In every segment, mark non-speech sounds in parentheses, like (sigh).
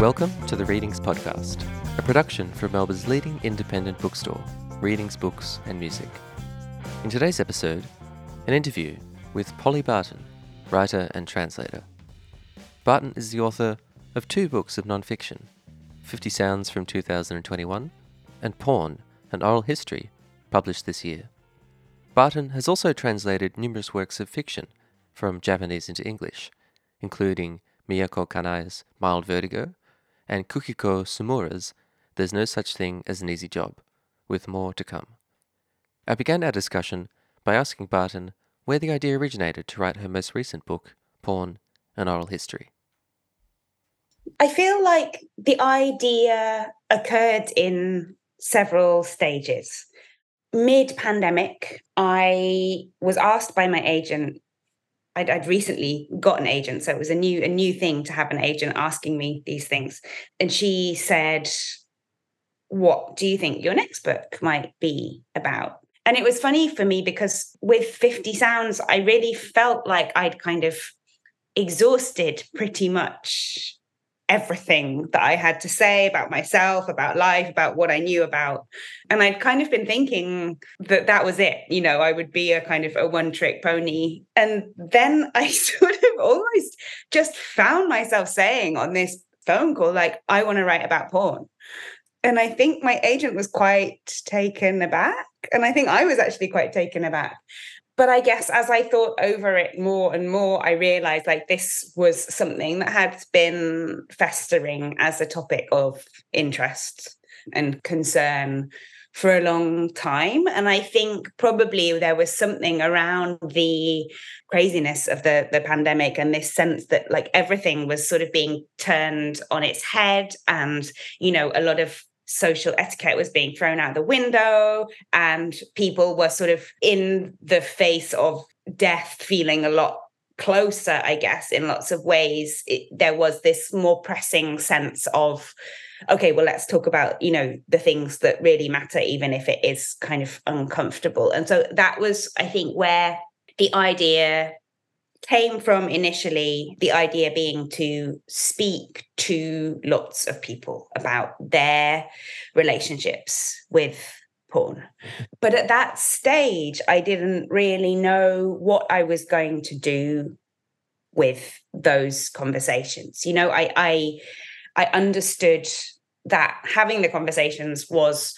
Welcome to the Readings Podcast, a production from Melbourne's leading independent bookstore, Readings Books and Music. In today's episode, an interview with Polly Barton, writer and translator. Barton is the author of two books of non-fiction, 50 Sounds from 2021 and Porn, an oral history, published this year. Barton has also translated numerous works of fiction from Japanese into English, including Mieko Kanai's Mild Vertigo and Kikuko Tsumura's There's No Such Thing as an Easy Job, with more to come. I began our discussion by asking Barton where the idea originated to write her most recent book, Porn and Oral History. I feel like the idea occurred in several stages. Mid pandemic, I was asked by my agent I'd, I'd, recently got an agent, so it was a new a new thing to have an agent asking me these things. And she said, "What do you think your next book might be about?" And it was funny for me because with 50 Sounds, I really felt like I'd kind of exhausted pretty much everything that I had to say about myself, about life, about what I knew about. And I'd kind of been thinking that that was it. You know, I would be a kind of a one trick pony. And then (laughs) I sort of almost just found myself saying on this phone call, like, I want to write about porn. And I think my agent was quite taken aback. And I think I was actually quite taken aback but I guess as I thought over it more and more, I realized like this was something that had been festering as a topic of interest and concern for a long time. And I think probably there was something around the craziness of the, the pandemic and this sense that like everything was sort of being turned on its head. And, you know, a lot of social etiquette was being thrown out the window and people were sort of in the face of death feeling a lot closer i guess in lots of ways. It, there was this more pressing sense of okay well let's talk about you know the things that really matter even if it is kind of uncomfortable. And so that was i think where the idea came from initially the idea being to speak to lots of people about their relationships with porn. But at that stage, I didn't really know what I was going to do with those conversations. You know, I I I understood that having the conversations was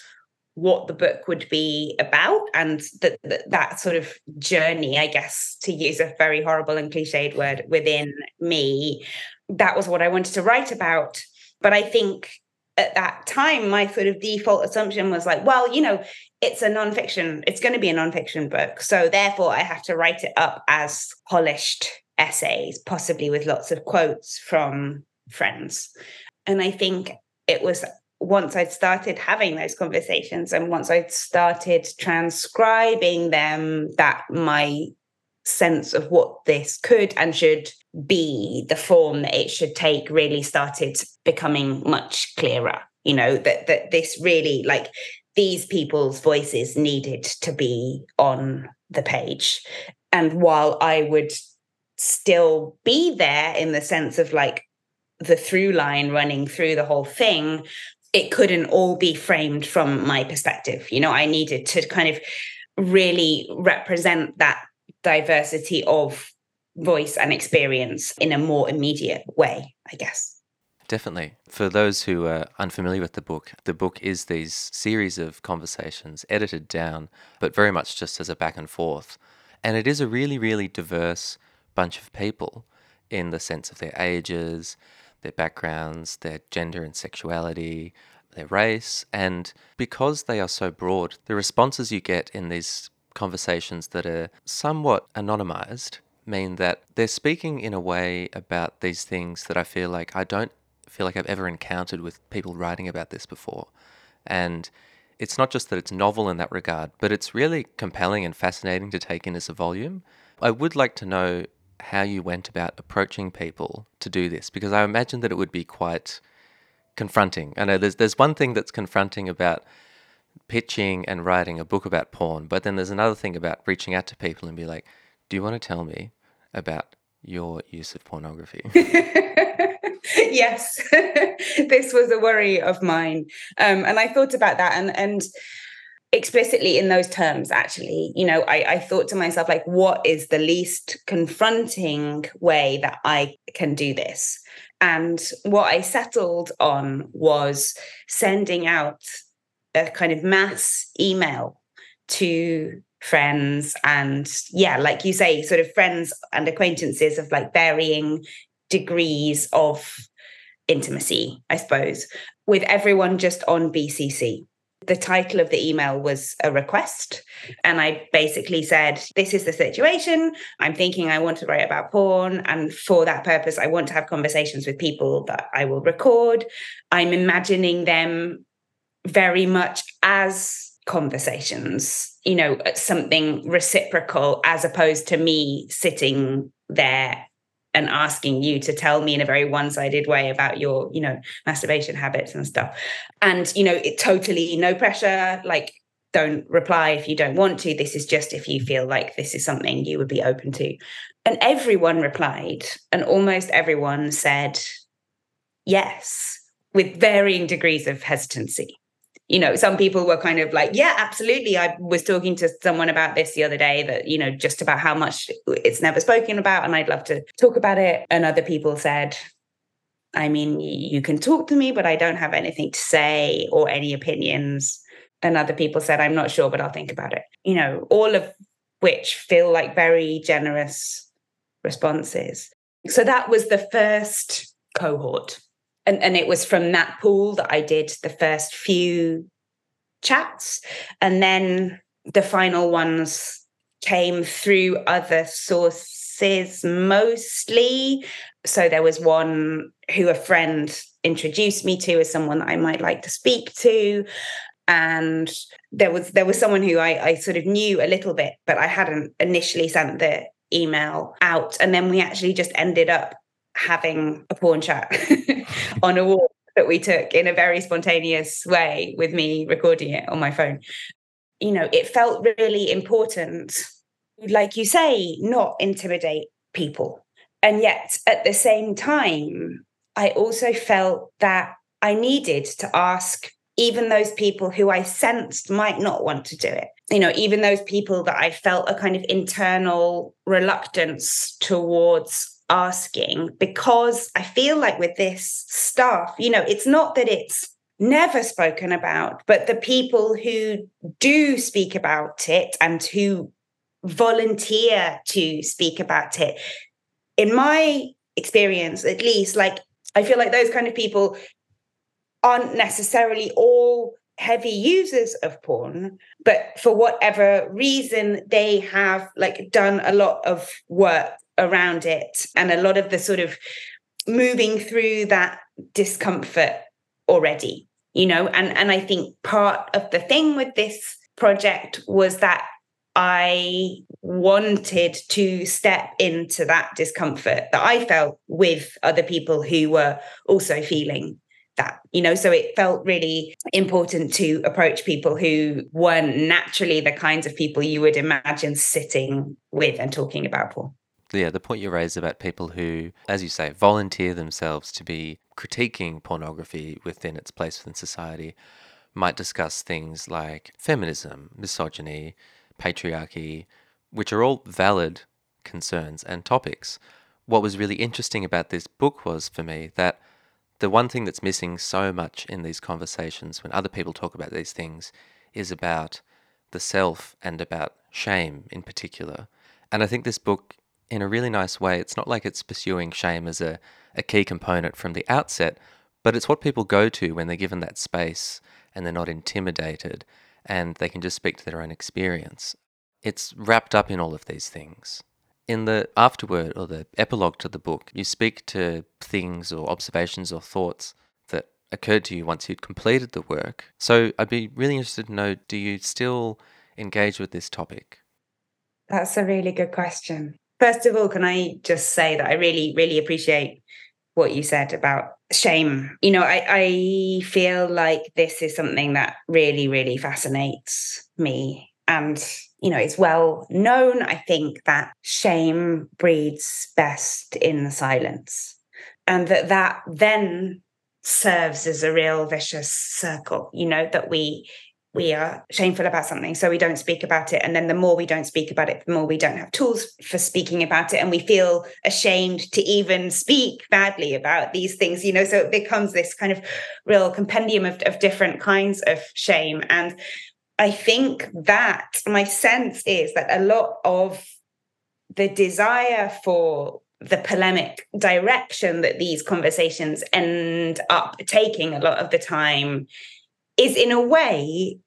what the book would be about and that, that sort of journey i guess to use a very horrible and cliched word within me that was what i wanted to write about. But i think at that time my sort of default assumption was like well you know it's a nonfiction it's going to be a nonfiction book so therefore i have to write it up as polished essays possibly with lots of quotes from friends. And i think it was once I'd started having those conversations and once I'd started transcribing them, that my sense of what this could and should be, the form that it should take, really started becoming much clearer. You know, that that this really like these people's voices needed to be on the page. And while I would still be there in the sense of like the through line running through the whole thing, it couldn't all be framed from my perspective. You know, I needed to kind of really represent that diversity of voice and experience in a more immediate way, I guess. Definitely. For those who are unfamiliar with the book, the book is these series of conversations edited down, but very much just as a back and forth. And it is a really, really diverse bunch of people in the sense of their ages, their backgrounds, their gender and sexuality, their race. And because they are so broad, the responses you get in these conversations that are somewhat anonymized mean that they're speaking in a way about these things that I feel like I don't feel like I've ever encountered with people writing about this before. And it's not just that it's novel in that regard, but it's really compelling and fascinating to take in as a volume. I would like to know how you went about approaching people to do this because I imagine that it would be quite confronting. I know there's there's one thing that's confronting about pitching and writing a book about porn, but then there's another thing about reaching out to people and be like, "Do you want to tell me about your use of pornography?" (laughs) yes, (laughs) this was a worry of mine. Um, and I thought about that and and explicitly in those terms, actually, you know, I, I thought to myself, like, what is the least confronting way that I can do this? And what I settled on was sending out a kind of mass email to friends and yeah like you say sort of friends and acquaintances of like varying degrees of intimacy i suppose with everyone just on bcc the title of the email was a request and i basically said this is the situation. I'm thinking i want to write about porn and for that purpose i want to have conversations with people that i will record. I'm imagining them very much as conversations, you know, something reciprocal as opposed to me sitting there and asking you to tell me in a very one-sided way about your, you know, masturbation habits and stuff. And, you know, it totally no pressure, like don't reply if you don't want to. This is just if you feel like this is something you would be open to. And everyone replied, and almost everyone said yes, with varying degrees of hesitancy you know, some people were kind of like, yeah, absolutely. I was talking to someone about this the other day that, you know, just about how much it's never spoken about and I'd love to talk about it. And other people said, I mean, you can talk to me, but I don't have anything to say or any opinions. And other people said, I'm not sure, but I'll think about it. You know, all of which feel like very generous responses. So that was the first cohort and, and it was from that pool that I did the first few chats. And then the final ones came through other sources mostly. So there was one who a friend introduced me to as someone that I might like to speak to. And there was there was someone who I, I sort of knew a little bit, but I hadn't initially sent the email out. And then we actually just ended up having a porn chat (laughs) on a walk that we took in a very spontaneous way with me recording it on my phone. You know, it felt really important, like you say, not intimidate people. And yet at the same time, I also felt that I needed to ask even those people who I sensed might not want to do it. You know, even those people that I felt a kind of internal reluctance towards asking because I feel like with this stuff, you know, it's not that it's never spoken about, but the people who do speak about it and who volunteer to speak about it, in my experience at least, like I feel like those kind of people aren't necessarily all heavy users of porn but for whatever reason they have like done a lot of work around it and a lot of the sort of moving through that discomfort already you know? And and i think part of the thing with this project was that i wanted to step into that discomfort that i felt with other people who were also feeling that you know? So it felt really important to approach people who weren't naturally the kinds of people you would imagine sitting with and talking about porn yeah, the point you raise about people who, as you say, volunteer themselves to be critiquing pornography within its place within society might discuss things like feminism, misogyny, patriarchy, which are all valid concerns and topics. What was really interesting about this book was for me that the one thing that's missing so much in these conversations when other people talk about these things is about the self and about shame in particular. And I think this book in a really nice way. It's not like it's pursuing shame as a, a key component from the outset, but it's what people go to when they're given that space and they're not intimidated and they can just speak to their own experience. It's wrapped up in all of these things. In the afterword or the epilogue to the book, you speak to things or observations or thoughts that occurred to you once you'd completed the work. So I'd be really interested to know do you still engage with this topic? That's a really good question. First of all, can I just say that I really, really appreciate what you said about shame. You know, I, I feel like this is something that really, really fascinates me. And, you know, it's well known, I think, that shame breeds best in the silence. and that that then serves as a real vicious circle you know that we we are shameful about something so we don't speak about it. And then the more we don't speak about it the more we don't have tools for speaking about it. And we feel ashamed to even speak badly about these things you know? So it becomes this kind of real compendium of, of different kinds of shame. And i think that my sense is that a lot of the desire for the polemic direction that these conversations end up taking a lot of the time is in a way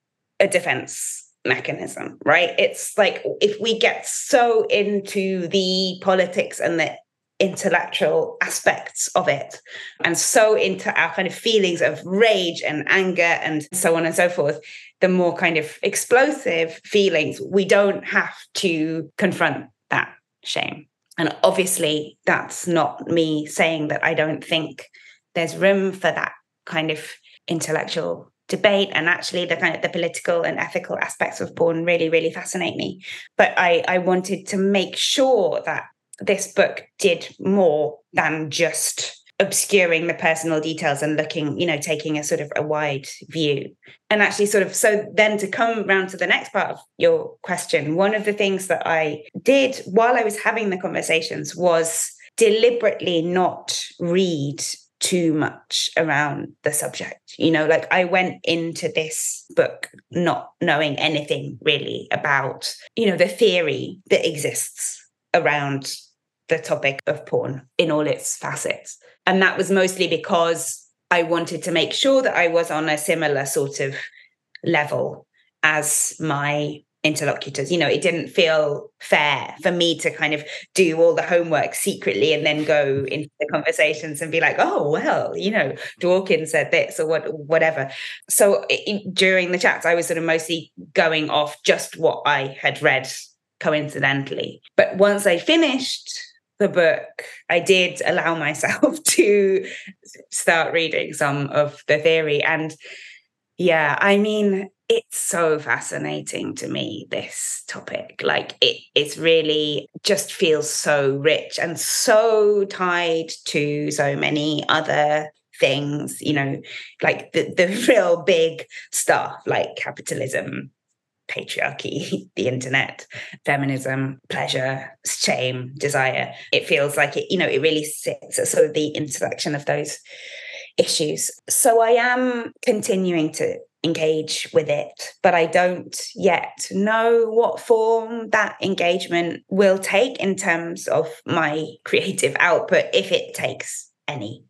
a defense mechanism right? It's like if we get so into the politics and the intellectual aspects of it and so into our kind of feelings of rage and anger and so on and so forth the more kind of explosive feelings we don't have to confront that shame. And obviously, that's not me saying that I don't think there's room for that kind of intellectual debate and actually the kind of the political and ethical aspects of porn really really fascinate me but i i wanted to make sure that this book did more than just obscuring the personal details and looking, you know, taking a sort of a wide view. And actually, sort of, so then to come round to the next part of your question, one of the things that I did while I was having the conversations was deliberately not read too much around the subject. You know, like I went into this book not knowing anything really about, you know, the theory that exists around the topic of porn in all its facets. And that was mostly because I wanted to make sure that I was on a similar sort of level as my interlocutors. You know, it didn't feel fair for me to kind of do all the homework secretly and then go into the conversations and be like, oh, well, you know, Dworkin said this or what, whatever. So during the chats, I was sort of mostly going off just what I had read coincidentally. But once I finished the book, I did allow (laughs) myself to start reading some of the theory. And yeah, I mean, it's so fascinating to me, this topic. Like it it's really just feels so rich and so tied to so many other things, you know, like the, the (laughs) real big stuff like capitalism, patriarchy, (laughs) the internet, feminism, pleasure, shame, desire. It feels like it, you know, it really sits at sort of the intersection of those issues. So I am continuing to engage with it, but I don't yet know what form that engagement will take in terms of my (laughs) creative output, if it takes any.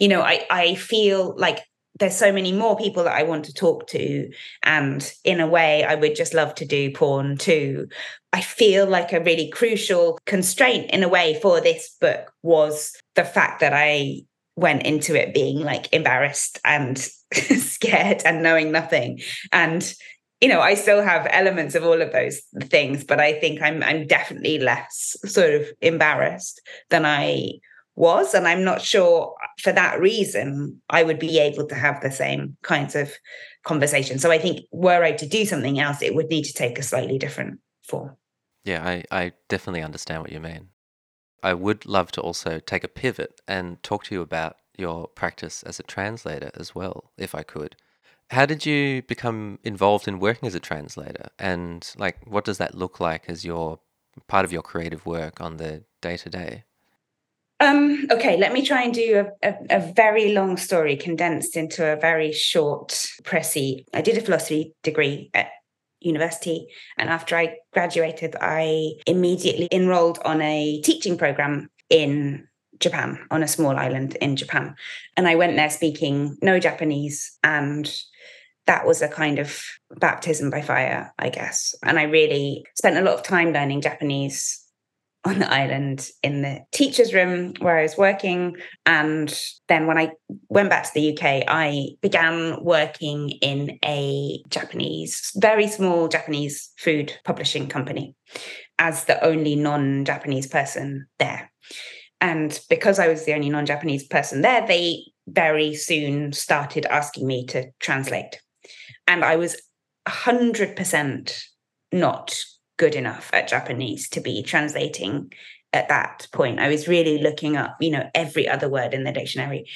You know, I, I feel like there's so many more people that I want to talk to. And in a way, I would just love to do porn too. I feel like a really crucial constraint in a way for this book was the fact that I went into it being like embarrassed and (laughs) scared and knowing nothing. And you know, I still have elements of all of those things, but I think I'm I'm definitely less sort of embarrassed than I was. And I'm not sure for that reason I would be able to have the same kinds of conversation. So I think were I to do something else, it would need to take a slightly different form. Yeah, I, I definitely understand what you mean. I would love to also take a pivot and talk to you about your practice as a translator as well, if I could. How did you become involved in working as a translator? And like what does that look like as your part of your creative work on the day to day? Um, okay, let me try and do a, a, a, very long story condensed into a very short précis. I did a philosophy degree at university, and after I graduated, I immediately enrolled on a teaching program in Japan, on a small island in Japan. And I went there speaking no Japanese, and that was a kind of baptism by fire, I guess. And I really spent a lot of time learning Japanese on the island in the teacher's room where I was working. And then when I went back to the UK, I began working in a Japanese, very small Japanese food publishing company as the only non Japanese person there. And because I was the only non Japanese person there, they very soon started asking me to translate. And I was 100% not good enough at Japanese to be translating at that point. I was really looking up, you know, every other word in the dictionary,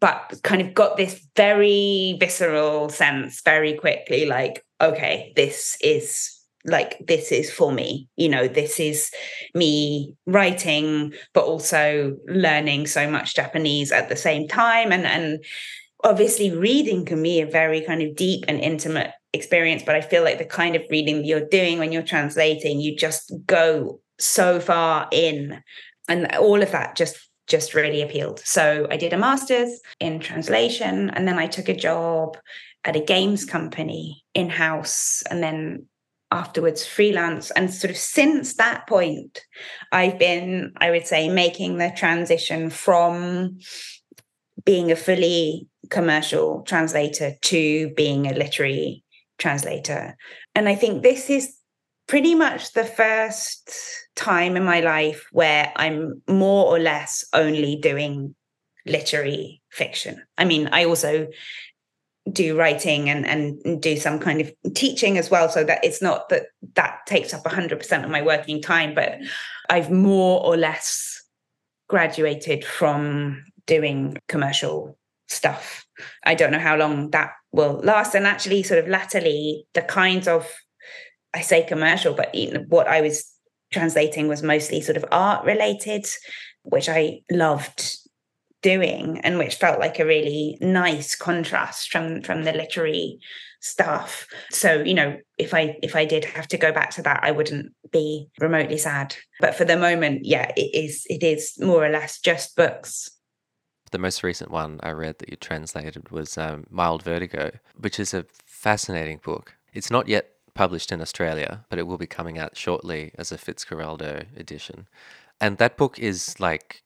but kind of got this very visceral sense very quickly like, okay, this is like this is for me you know this is me writing but also learning so much japanese at the same time and and obviously reading can be a very kind of deep and intimate experience but i feel like the kind of reading you're doing when you're translating you just go so far in and all of that just just really appealed. So i did a master's in translation and then i took a job at a games company in house and then afterwards freelance. And sort of since that point i've been i would say making the transition from being a fully commercial translator to being a literary translator. And i think this is pretty much the first time in my life where i'm more or less only doing literary fiction. I mean i also do writing and and do some kind of teaching as well so that it's not that that takes up 100% of my working time but i've more or less graduated from doing commercial stuff. I don't know how long that will last and actually sort of latterly the kinds of i say commercial but what i was translating was mostly sort of art related which i loved doing and which felt like a really nice contrast from from the literary stuff. So you know if i if i did have to go back to that i wouldn't be remotely sad. But for the moment yeah it is it is more or less just books the most recent one i read that you translated was um, mild vertigo which is a fascinating book it's not yet published in australia but it will be coming out shortly as a fitzcarraldo edition and that book is like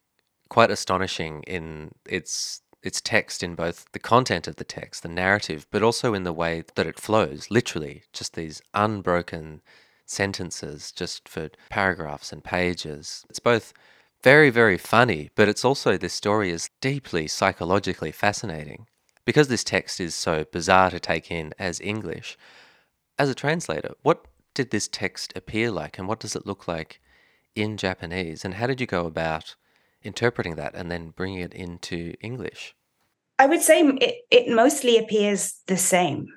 quite astonishing in its its text in both the content of the text, the narrative, but also in the way that it flows, literally, just these unbroken sentences just for paragraphs and pages. It's both very, very funny, but it's also this story is deeply psychologically fascinating. Because this text is so bizarre to take in as English, as a translator, what did this text appear like and what does it look like in Japanese? And how did you go about interpreting that and then bringing it into English? I would say it, it mostly appears the same,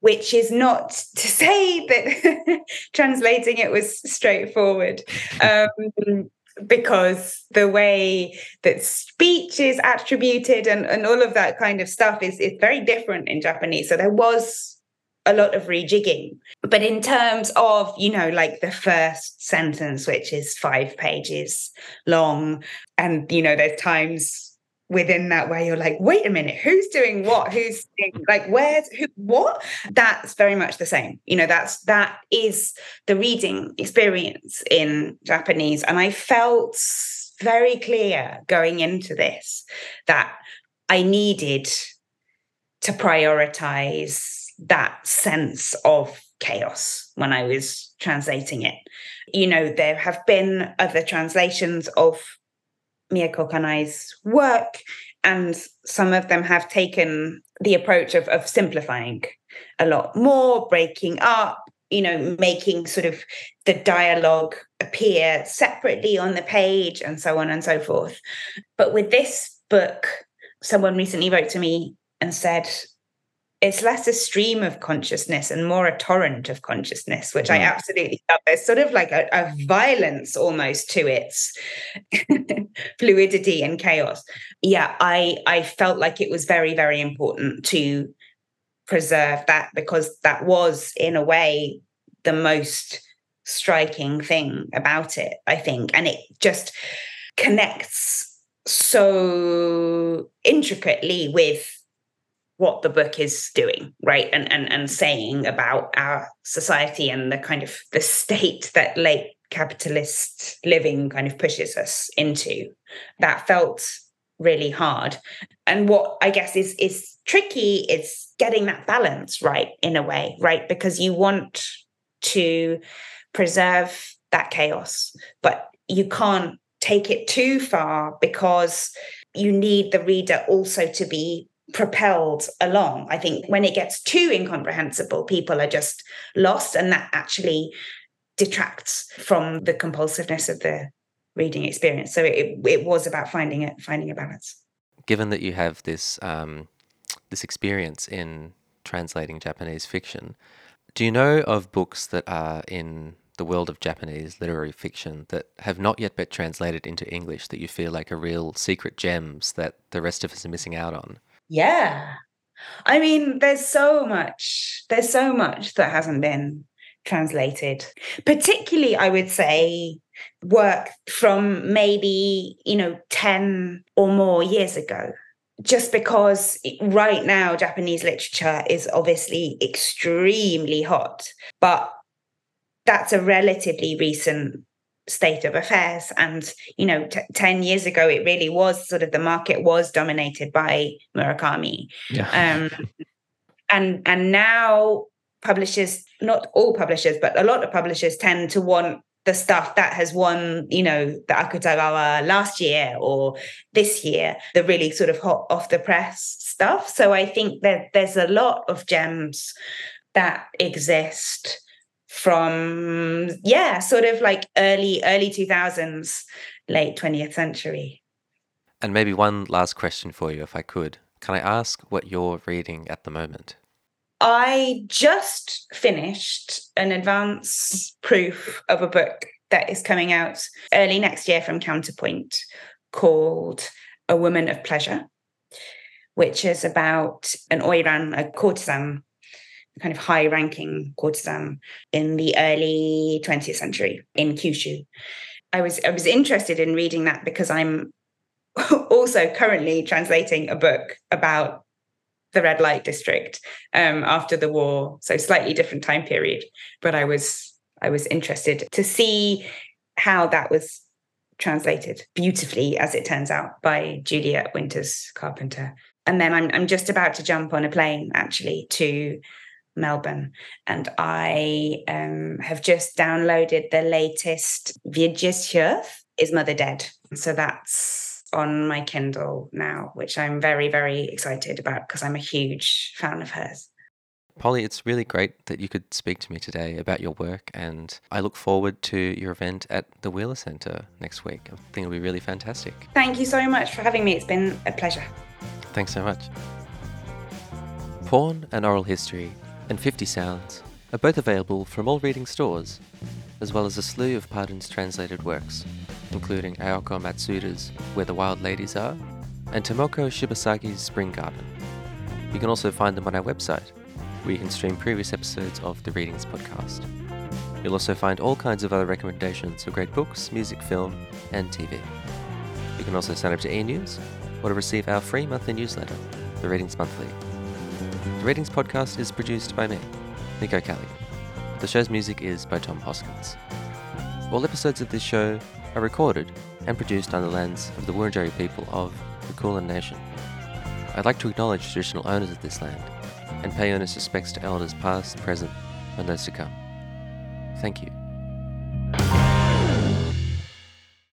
which is not (laughs) to say that (laughs) translating it was straightforward. (laughs) Um, because the way that speech is attributed and, and all of that kind of stuff is, is very different in Japanese. So there was a lot of rejigging. But in terms of, you know, like the first sentence, which is five pages long, and, you know, there's times within that where you're like, wait a minute, who's doing what? Who's mm. like, where's who, what? That's very much the same. You know, that's that is the reading experience in Japanese. And I felt very clear going into this that I needed to prioritize that sense of chaos when I was translating it. You know, there have been other translations of Mieko Kanai's work, and some of them have taken the approach of, of simplifying a lot more, breaking up, you know, making sort of the dialogue appear separately on the page and so on and so forth. But with this book, someone recently wrote to me and said, it's less a stream of consciousness and more a torrent of consciousness, which I mm. absolutely love. There's sort of like a, a violence almost to its (laughs) fluidity and chaos. Yeah, I I felt like it was very, very important to preserve that because that was in a way the most striking thing about it, I think. And it just connects so intricately with what the book is doing right? And and and saying about our society and the kind of the state that late capitalist living kind of pushes us into. That felt really hard. And what i guess is is tricky is getting that balance right in a way right? Because you want to preserve that chaos but you can't take it too far because you need the reader also to be propelled along. I think when it gets too incomprehensible, people are just lost, and that actually detracts from the compulsiveness of the reading experience. So it it was about finding it, finding a balance. Given that you have this um, this experience in translating Japanese fiction, do you know of books that are in the world of Japanese literary fiction that have not yet been translated into English that you feel like are real secret gems that the rest of us are missing out on? Yeah. I mean, there's so much, there's so much that hasn't been translated. Particularly, I would say, work from maybe, you know, 10 or more years ago. Just because right now Japanese literature is obviously extremely hot, but that's a relatively recent state of affairs. And you know t- 10 years ago it really was sort of the market was dominated by murakami. Yeah. um and and now publishers not all publishers but a lot of publishers tend to want the stuff that has won you know the akutagawa last year or this year the really sort of hot off the press stuff. So i think that there's a lot of gems that exist from yeah sort of like early early 2000s late 20th century. And maybe one last question for you if i could. Can i ask what you're reading at the moment? I just finished an advance proof of a book that is coming out early next year from counterpoint called a woman of pleasure which is about an oiran a courtesan kind of high ranking courtesan in the early 20th century in Kyushu. I was I was interested in reading that because I'm (laughs) also currently translating a book about the red light district um, after the war, so slightly different time period. But I was I was interested to see how that was translated beautifully, as it turns out, by Juliet Winters Carpenter. And then I'm I'm just about to jump on a plane actually to Melbourne. And I um, have just downloaded the latest Vigdis Is Mother Dead? So that's on my Kindle now, which I'm very, very excited about because I'm a huge fan of hers. Polly, it's really great that you could speak to me today about your work, and I look forward to your event at the Wheeler Centre next week. I think it'll be really fantastic. Thank you so much for having me. It's been a pleasure. Thanks so much. Porn and Oral History and 50 Sounds are both available from all reading stores, as well as a slew of Barton's translated works, including Aoko Matsuda's Where the Wild Ladies Are and Tomoka Shibasaki's Spring Garden. You can also find them on our website, where you can stream previous episodes of the Readings podcast. You'll also find all kinds of other recommendations of great books, music, film, and TV. You can also sign up to e-news or to receive our free monthly newsletter, The Readings Monthly, the Readings podcast is produced by me, Nico Kelly. The show's music is by Tom Hoskins. All episodes of this show are recorded and produced under the lens of the Wurundjeri people of the Kulin Nation. I'd like to acknowledge traditional owners of this land and pay earnest respects to elders past, present, and those to come. Thank you.